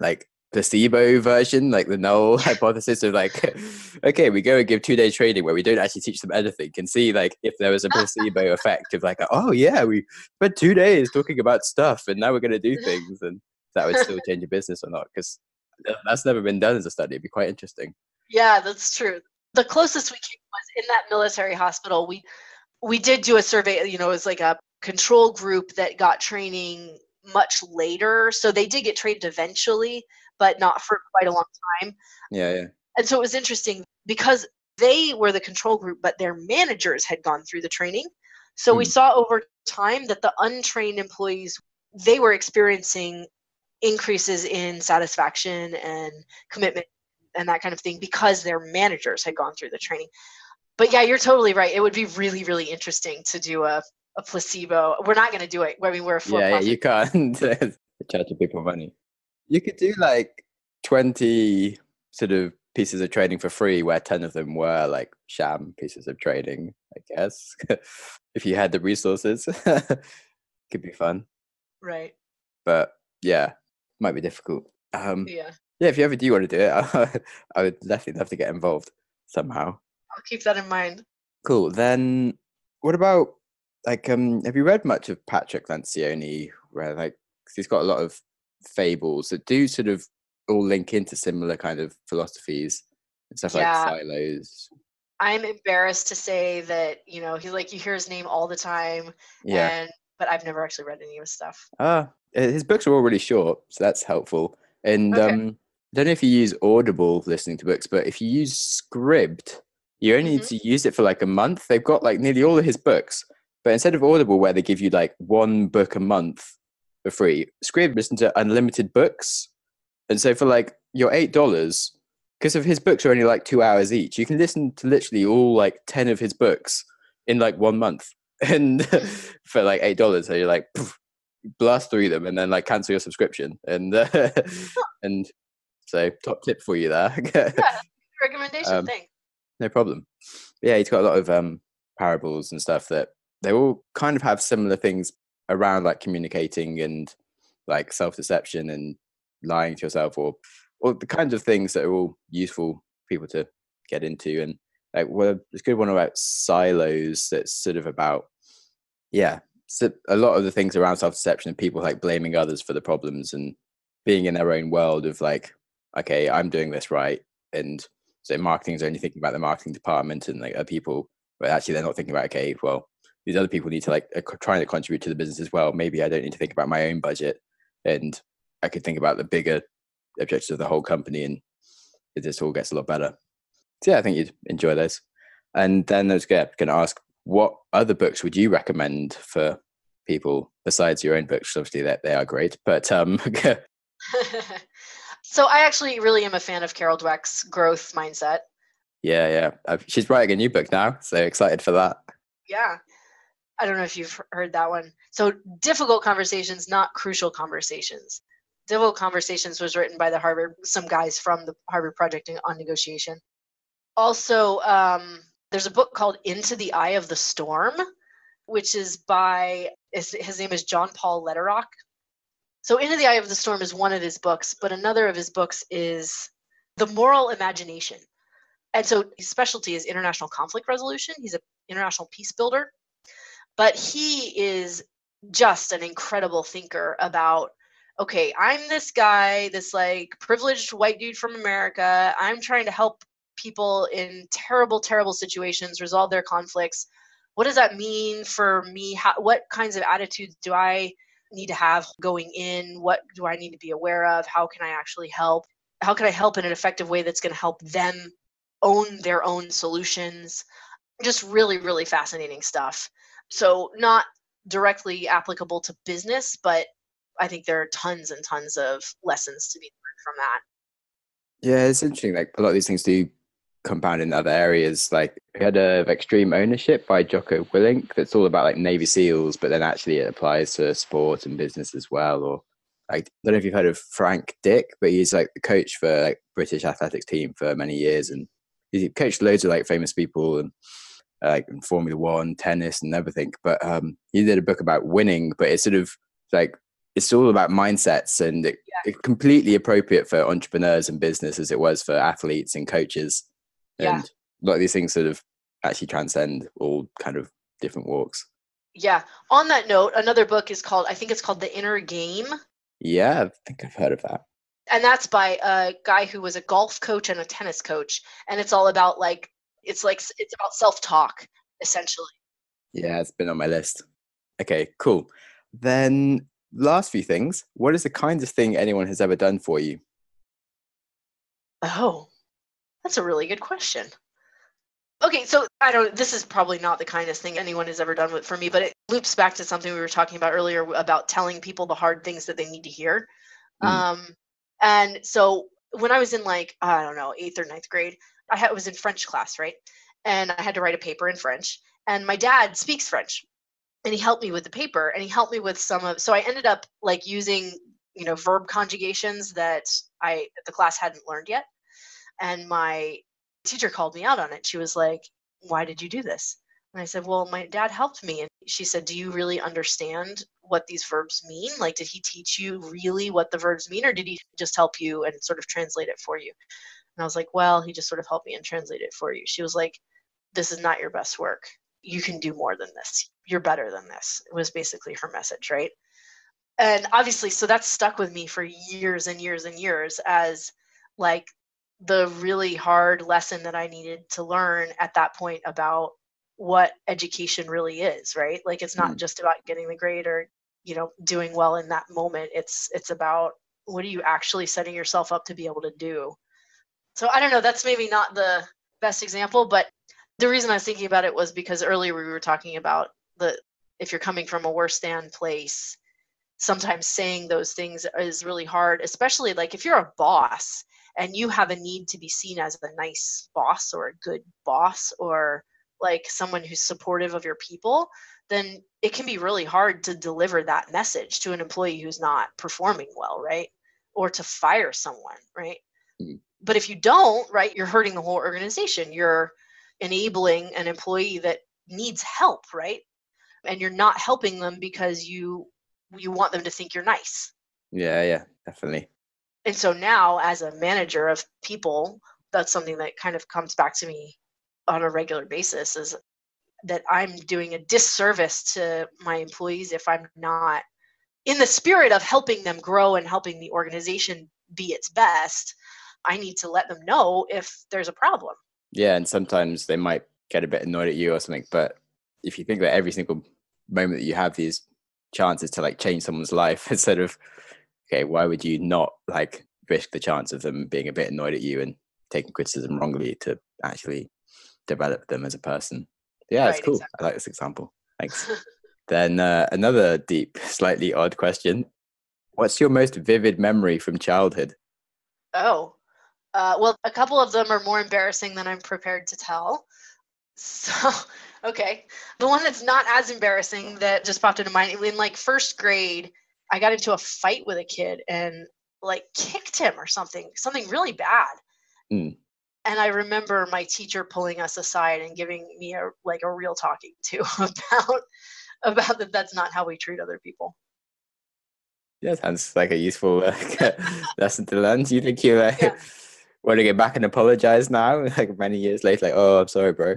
like placebo version, like the null hypothesis of like, okay, we go and give two days training where we don't actually teach them anything, and see like if there was a placebo effect of like, oh yeah, we spent two days talking about stuff, and now we're going to do things, and that would still change your business or not? Because that's never been done as a study. It'd be quite interesting. Yeah, that's true. The closest we came was in that military hospital. We we did do a survey. You know, it was like a control group that got training much later. So they did get trained eventually, but not for quite a long time. Yeah, yeah. And so it was interesting because they were the control group, but their managers had gone through the training. So mm. we hmm. saw over time that the untrained employees they were experiencing increases in satisfaction and commitment and that kind of thing because their managers had gone through the training. But yeah, you're totally right. It would be really, really interesting to do a a placebo. We're not going to do it. I mean, we're a yeah, yeah, you can't charge people money. You could do like twenty sort of pieces of training for free, where ten of them were like sham pieces of training. I guess if you had the resources, could be fun. Right. But yeah, might be difficult. Um, yeah. Yeah, if you ever do want to do it, I, I would definitely love to get involved somehow. I'll keep that in mind. Cool. Then, what about like um have you read much of Patrick Lencioni where like he's got a lot of fables that do sort of all link into similar kind of philosophies and stuff yeah. like silos i'm embarrassed to say that you know he's like you hear his name all the time yeah and but i've never actually read any of his stuff ah his books are all really short so that's helpful and okay. um i don't know if you use audible listening to books but if you use scribd you only mm-hmm. need to use it for like a month they've got like nearly all of his books but instead of Audible, where they give you like one book a month for free, Scribd listen to unlimited books. And so for like your eight dollars, because of his books are only like two hours each, you can listen to literally all like ten of his books in like one month. And for like eight dollars, so you're like poof, blast through them and then like cancel your subscription. And uh, and so top tip for you there. yeah, recommendation. Um, Thanks. No problem. Yeah, he's got a lot of um parables and stuff that they all kind of have similar things around like communicating and like self-deception and lying to yourself or or the kinds of things that are all useful people to get into and like well a good one about silos that's sort of about yeah so a lot of the things around self-deception and people like blaming others for the problems and being in their own world of like okay i'm doing this right and so marketing is only thinking about the marketing department and like other people but actually they're not thinking about okay well these other people need to like trying to contribute to the business as well. Maybe i don't need to think about my own budget and i could think about the bigger objectives of the whole company and it just all gets a lot better. So yeah i think you'd enjoy those. And then i was going to ask what other books would you recommend for people besides your own books? Obviously that they are great but um so i actually really am a fan of carol dweck's growth mindset. Yeah yeah. I've, she's writing a new book now so excited for that. Yeah i don't know if you've heard that one. So difficult conversations not crucial conversations. Difficult conversations was written by the harvard some guys from the harvard project on negotiation. Also um, there's a book called into the eye of the storm which is by his name is john paul lederach. So into the eye of the storm is one of his books but another of his books is the moral imagination. And so his specialty is international conflict resolution. He's an international peace builder but he is just an incredible thinker about okay i'm this guy this like privileged white dude from america. I'm trying to help people in terrible terrible situations resolve their conflicts. What does that mean for me? How, what kinds of attitudes do i need to have going in? What do i need to be aware of? How can i actually help? How can i help in an effective way that's going to help them own their own solutions? Just really really fascinating stuff so not directly applicable to business but i think there are tons and tons of lessons to be learned from that. Yeah it's interesting like a lot of these things do compound in other areas. Like we had a extreme ownership by jocko willink that's all about like navy seals but then actually it applies to sport and business as well or like, I don't know if you've heard of Frank Dick, but he's like the coach for like British athletics team for many years, and he coached loads of like famous people and like in Formula One, tennis, and everything. But um, he did a book about winning, but it's sort of like it's all about mindsets and it, yeah. it completely appropriate for entrepreneurs and business as it was for athletes and coaches. Yeah. And a lot of these things sort of actually transcend all kind of different walks. Yeah. On that note, another book is called I think it's called The Inner Game. Yeah, I think I've heard of that and that's by a guy who was a golf coach and a tennis coach and it's all about like it's like it's about self-talk essentially. Yeah it's been on my list. Okay cool. Then last few things what is the kindest thing anyone has ever done for you? Oh that's a really good question. Okay so i don't this is probably not the kindest thing anyone has ever done with, for me but it loops back to something we were talking about earlier about telling people the hard things that they need to hear. Mm. um and so when I was in like, I don't know, eighth or ninth grade, I had, was in French class, right? And I had to write a paper in French. And my dad speaks French and he helped me with the paper and he helped me with some of, so I ended up like using, you know, verb conjugations that I, the class hadn't learned yet. And my teacher called me out on it. She was like, why did you do this? And I said, Well, my dad helped me. And she said, Do you really understand what these verbs mean? Like, did he teach you really what the verbs mean, or did he just help you and sort of translate it for you? And I was like, Well, he just sort of helped me and translate it for you. She was like, This is not your best work. You can do more than this. You're better than this. It was basically her message, right? And obviously, so that's stuck with me for years and years and years as like the really hard lesson that I needed to learn at that point about what education really is right like it's not mm. just about getting the grade or you know doing well in that moment it's it's about what are you actually setting yourself up to be able to do so i don't know that's maybe not the best example but the reason i was thinking about it was because earlier we were talking about the if you're coming from a worse than place sometimes saying those things is really hard especially like if you're a boss and you have a need to be seen as a nice boss or a good boss or like someone who's supportive of your people, then it can be really hard to deliver that message to an employee who's not performing well, right? Or to fire someone, right? Mm-hmm. But if you don't, right, you're hurting the whole organization. You're enabling an employee that needs help, right? And you're not helping them because you you want them to think you're nice. Yeah, yeah, definitely. And so now, as a manager of people, that's something that kind of comes back to me on a regular basis is that I'm doing a disservice to my employees if I'm not in the spirit of helping them grow and helping the organization be its best. I need to let them know if there's a problem. Yeah, and sometimes they might get a bit annoyed at you or something, but if you think that every single moment that you have these chances to like change someone's life instead of okay, why would you not like risk the chance of them being a bit annoyed at you and taking criticism wrongly to actually develop them as a person? Yeah, right, it's cool. Exactly. I like this example. Thanks. then uh, another deep, slightly odd question. What's your most vivid memory from childhood? Oh, uh, well, a couple of them are more embarrassing than I'm prepared to tell. So, okay. The one that's not as embarrassing that just popped into mind in like first grade, I got into a fight with a kid and like kicked him or something, something really bad. Mm. And I remember my teacher pulling us aside and giving me a like a real talking to about about that that's not how we treat other people. Yeah, sounds like a useful uh, lesson to learn. Do you think you uh, yeah. Want to get back and apologize now, like many years later? Like, oh, I'm sorry, bro.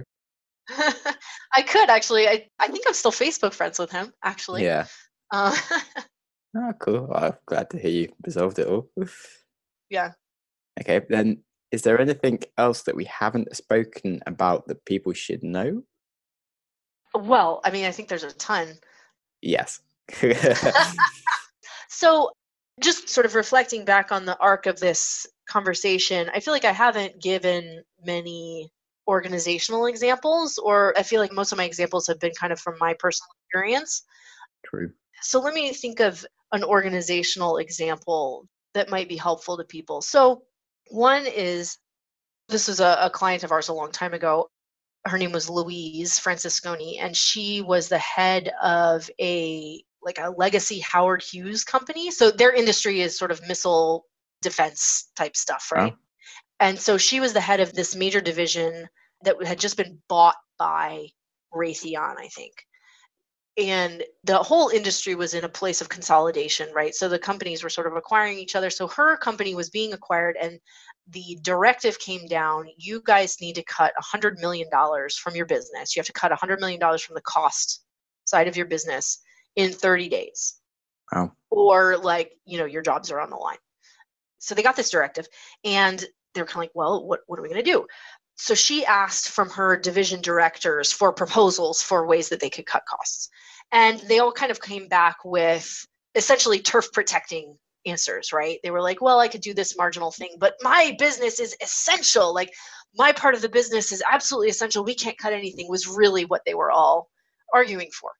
I could actually. I, I think I'm still Facebook friends with him, actually. Yeah. Uh, oh, cool. Well, I'm glad to hear you resolved it all. Yeah. Okay, then is there anything else that we haven't spoken about that people should know? Well, I mean, I think there's a ton. Yes. so, just sort of reflecting back on the arc of this conversation, I feel like I haven't given many organizational examples, or I feel like most of my examples have been kind of from my personal experience. True. So let me think of an organizational example that might be helpful to people. So one is this was a, a client of ours a long time ago. Her name was Louise Francesconi, and she was the head of a like a legacy Howard Hughes company. So their industry is sort of missile defense type stuff, right? Oh. And so she was the head of this major division that had just been bought by Raytheon, I think. And the whole industry was in a place of consolidation, right? So the companies were sort of acquiring each other. So her company was being acquired, and the directive came down you guys need to cut $100 million from your business. You have to cut $100 million from the cost side of your business in 30 days. Wow. Or, like, you know, your jobs are on the line. So they got this directive, and they're kind of like, well, what, what are we going to do? so she asked from her division directors for proposals for ways that they could cut costs. And they all kind of came back with essentially turf protecting answers, right? They were like, well, I could do this marginal thing, but my business is essential. Like, my part of the business is absolutely essential. We can't cut anything, was really what they were all arguing for.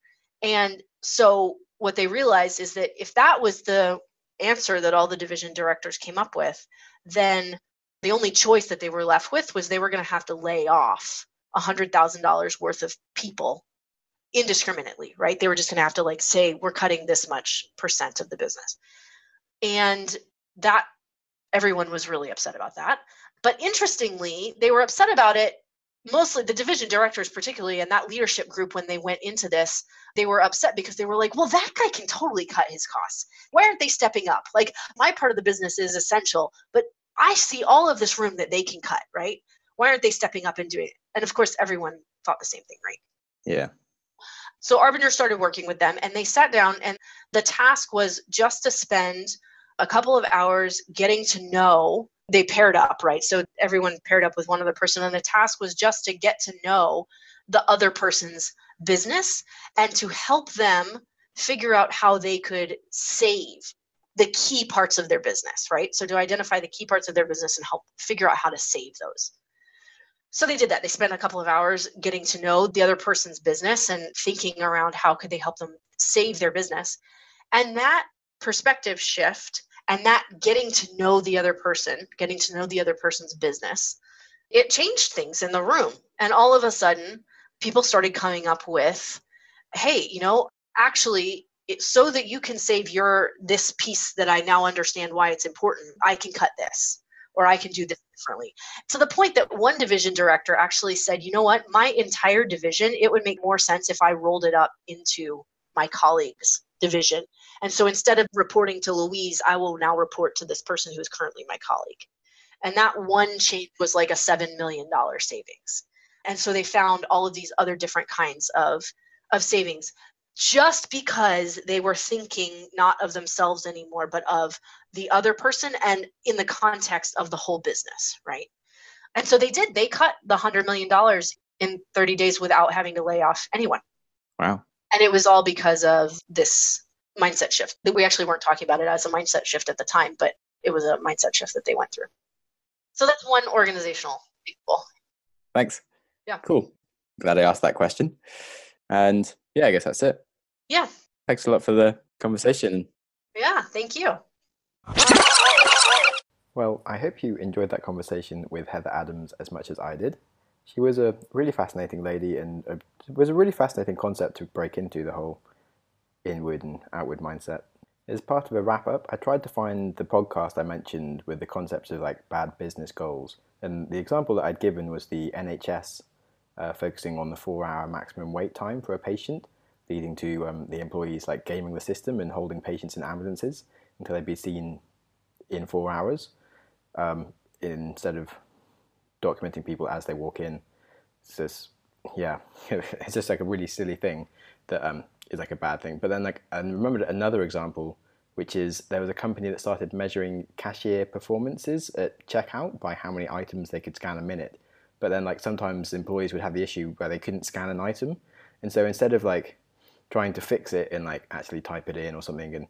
And so, what they realized is that if that was the answer that all the division directors came up with, then the only choice that they were left with was they were going to have to lay off $100,000 worth of people indiscriminately, right? They were just going to have to like say, we're cutting this much percent of the business. And that everyone was really upset about that. But interestingly, they were upset about it mostly the division directors particularly and that leadership group when they went into this they were upset because they were like well that guy can totally cut his costs why aren't they stepping up like my part of the business is essential but I see all of this room that they can cut, right? Why aren't they stepping up and doing it? And of course, everyone thought the same thing, right? Yeah. So Arbinger started working with them and they sat down, and the task was just to spend a couple of hours getting to know. They paired up, right? So everyone paired up with one other person, and the task was just to get to know the other person's business and to help them figure out how they could save the key parts of their business, right? So to identify the key parts of their business and help figure out how to save those. So they did that. They spent a couple of hours getting to know the other person's business and thinking around how could they help them save their business. And that perspective shift and that getting to know the other person, getting to know the other person's business, it changed things in the room. And all of a sudden, people started coming up with, hey, you know, actually it, so that you can save your this piece that I now understand why it's important, I can cut this or I can do this differently. To the point that one division director actually said, you know what, my entire division, it would make more sense if I rolled it up into my colleagues' division And so instead of reporting to Louise, I will now report to this person who is currently my colleague. And that one change was like a $7 million savings. And so they found all of these other different kinds of, of savings just because they were thinking not of themselves anymore, but of the other person and in the context of the whole business, right? And so they did. They cut the $100 million in 30 days without having to lay off anyone. Wow. And it was all because of this mindset shift. That we actually weren't talking about it as a mindset shift at the time, but it was a mindset shift that they went through. So that's one organizational example. Thanks. Yeah. Cool. Glad I asked that question. And yeah, I guess that's it. Yeah. Thanks a lot for the conversation. Yeah, thank you. Well, I hope you enjoyed that conversation with Heather Adams as much as I did. She was a really fascinating lady and it was a really fascinating concept to break into the whole inward and outward mindset. As part of a wrap up, I tried to find the podcast I mentioned with the concepts of like bad business goals. And the example that I'd given was the NHS uh, focusing on the four hour maximum wait time for a patient, leading to um, the employees like gaming the system and holding patients in ambulances until they'd be seen in four hours um, instead of documenting people as they walk in. It's just, yeah, it's just like a really silly thing that um, is like a bad thing. But then, like, I remembered another example, which is there was a company that started measuring cashier performances at checkout by how many items they could scan a minute. But then, like, sometimes employees would have the issue where they couldn't scan an item. And so instead of like trying to fix it and like actually type it in or something and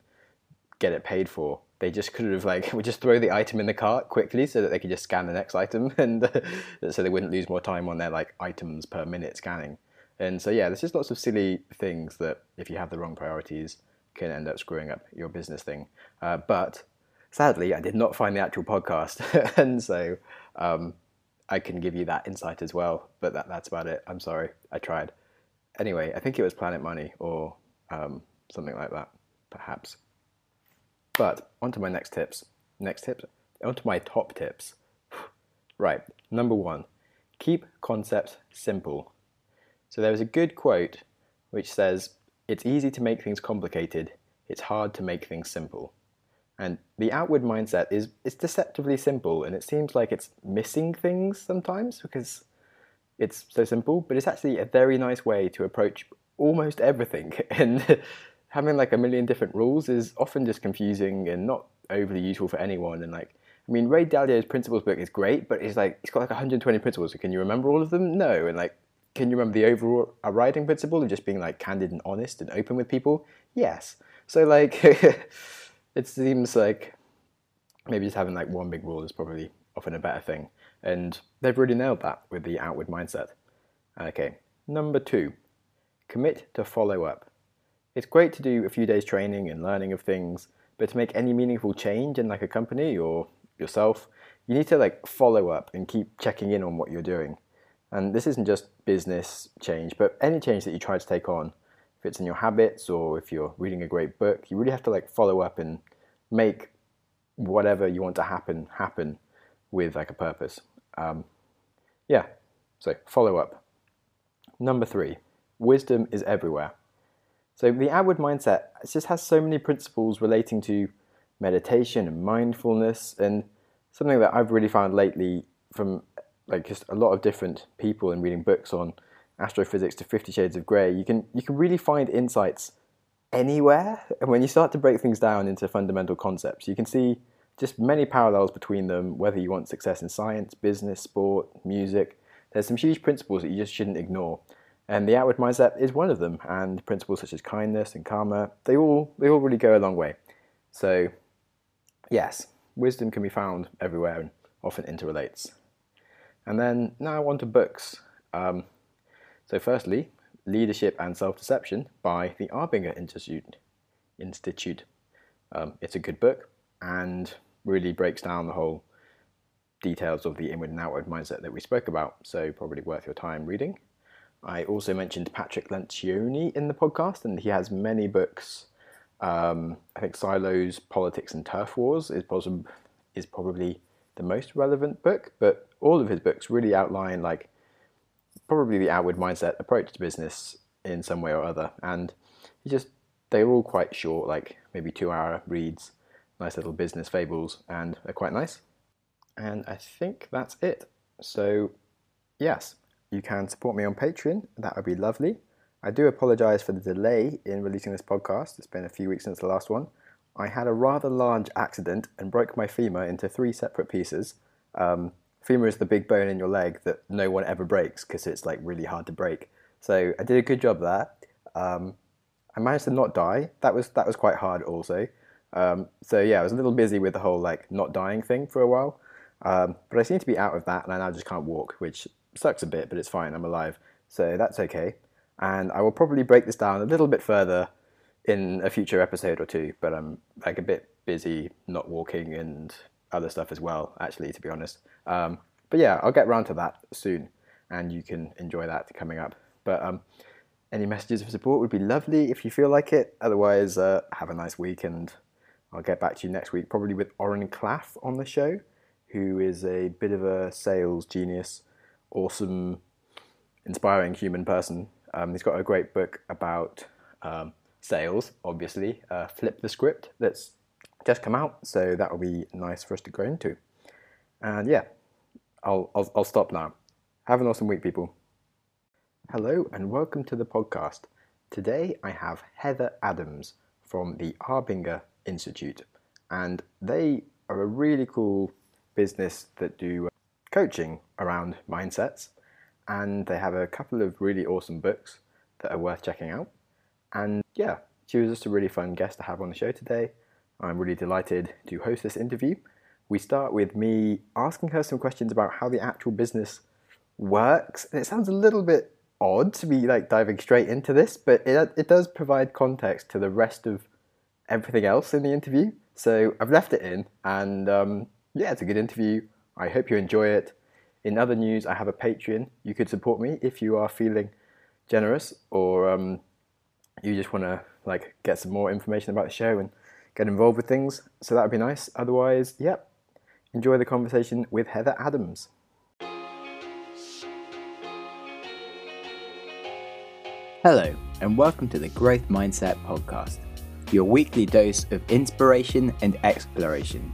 get it paid for, they just could have like would just throw the item in the cart quickly so that they could just scan the next item and so they wouldn't lose more time on their like items per minute scanning and so yeah there's just lots of silly things that if you have the wrong priorities can end up screwing up your business thing uh, but sadly i did not find the actual podcast and so um, i can give you that insight as well but that, that's about it i'm sorry i tried anyway i think it was planet money or um, something like that perhaps but onto my next tips. Next tips. Onto my top tips. Right. Number one, keep concepts simple. So there is a good quote which says, "It's easy to make things complicated. It's hard to make things simple." And the outward mindset is it's deceptively simple, and it seems like it's missing things sometimes because it's so simple. But it's actually a very nice way to approach almost everything. And having like a million different rules is often just confusing and not overly useful for anyone. And like, I mean, Ray Dalio's principles book is great, but it's like it's got like 120 principles. So can you remember all of them? No. And like, can you remember the overall overriding principle of just being like candid and honest and open with people? Yes. So like, it seems like maybe just having like one big rule is probably often a better thing. And they've really nailed that with the outward mindset. Okay. Number two, commit to follow up. It's great to do a few days training and learning of things, but to make any meaningful change in like a company or yourself, you need to like follow up and keep checking in on what you're doing. And this isn't just business change, but any change that you try to take on, if it's in your habits or if you're reading a great book, you really have to like follow up and make whatever you want to happen happen with like a purpose. Um, yeah, so follow up. Number three, wisdom is everywhere. So the outward mindset just has so many principles relating to meditation and mindfulness, and something that I've really found lately from like just a lot of different people and reading books on astrophysics to Fifty Shades of Grey. You can you can really find insights anywhere, and when you start to break things down into fundamental concepts, you can see just many parallels between them. Whether you want success in science, business, sport, music, there's some huge principles that you just shouldn't ignore. And the outward mindset is one of them. And principles such as kindness and karma, they all they all really go a long way. So yes, wisdom can be found everywhere and often interrelates. And then now on to books. Um, so firstly, Leadership and Self-Deception by the Arbinger Institute. Institute. Um, it's a good book and really breaks down the whole details of the inward and outward mindset that we spoke about. So probably worth your time reading. I also mentioned Patrick Lencioni in the podcast, and he has many books. Um, I think Silos, Politics, and Turf Wars is, possib- is probably the most relevant book, but all of his books really outline like probably the outward mindset approach to business in some way or other. And he just they're all quite short, like maybe two hour reads, nice little business fables, and they're quite nice. And I think that's it. So, yes, you can support me on Patreon. That would be lovely. I do apologise for the delay in releasing this podcast. It's been a few weeks since the last one. I had a rather large accident and broke my femur into three separate pieces. Um, femur is the big bone in your leg that no one ever breaks because it's like really hard to break. So I did a good job there. Um, I managed to not die. That was that was quite hard also. Um, so yeah, I was a little busy with the whole like not dying thing for a while. Um, but I seem to be out of that, and I now just can't walk, which sucks a bit, but it's fine. I'm alive, so that's okay and I will probably break this down a little bit further in a future episode or two. But I'm like a bit busy not walking and other stuff as well, actually, to be honest. Um, but yeah, I'll get around to that soon, and you can enjoy that coming up. But um, any messages of support would be lovely if you feel like it. Otherwise, uh, have a nice week, and I'll get back to you next week, probably with Oren Klaff on the show, who is a bit of a sales genius, awesome, inspiring human person um, he's got a great book about um, sales, obviously, uh, Flip the Script, that's just come out. So that will be nice for us to go into. And yeah, I'll, I'll, I'll stop now. Have an awesome week, people. Hello, and welcome to the podcast. Today I have Heather Adams from the Arbinger Institute, and they are a really cool business that do uh, coaching around mindsets and they have a couple of really awesome books that are worth checking out. And yeah, she was just a really fun guest to have on the show today. I'm really delighted to host this interview. We start with me asking her some questions about how the actual business works. And it sounds a little bit odd to be like diving straight into this, but it, it does provide context to the rest of everything else in the interview. So I've left it in, and um, yeah, it's a good interview. I hope you enjoy it. In other news, I have a Patreon. You could support me if you are feeling generous or um, you just want to like get some more information about the show and get involved with things. So that would be nice. Otherwise, yep, enjoy the conversation with Heather Adams. Hello, and welcome to the Growth Mindset Podcast, your weekly dose of inspiration and exploration.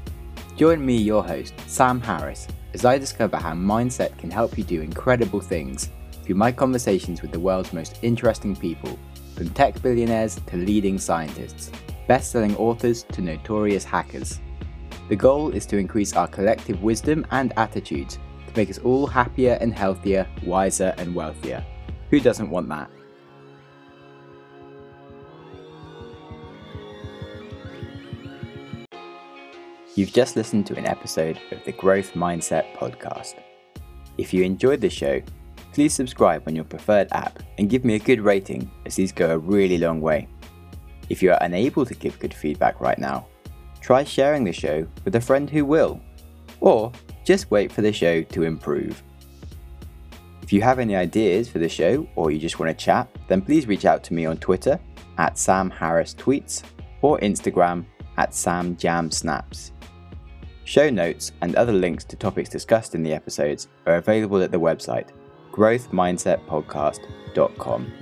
Join me, your host, Sam Harris as I discover how mindset can help you do incredible things through my conversations with the world's most interesting people, from tech billionaires to leading scientists, best selling authors to notorious hackers. The goal is to increase our collective wisdom and attitudes to make us all happier and healthier, wiser and wealthier. Who doesn't want that? You've just listened to an episode of the Growth Mindset podcast. If you enjoyed the show, please subscribe on your preferred app and give me a good rating, as these go a really long way. If you are unable to give good feedback right now, try sharing the show with a friend who will, or just wait for the show to improve. If you have any ideas for the show or you just want to chat, then please reach out to me on Twitter at Sam Harris Tweets or Instagram at Sam Jam Snaps. Show notes and other links to topics discussed in the episodes are available at the website growthmindsetpodcast.com.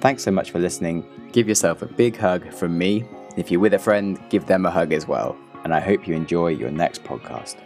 Thanks so much for listening. Give yourself a big hug from me. If you're with a friend, give them a hug as well. And I hope you enjoy your next podcast.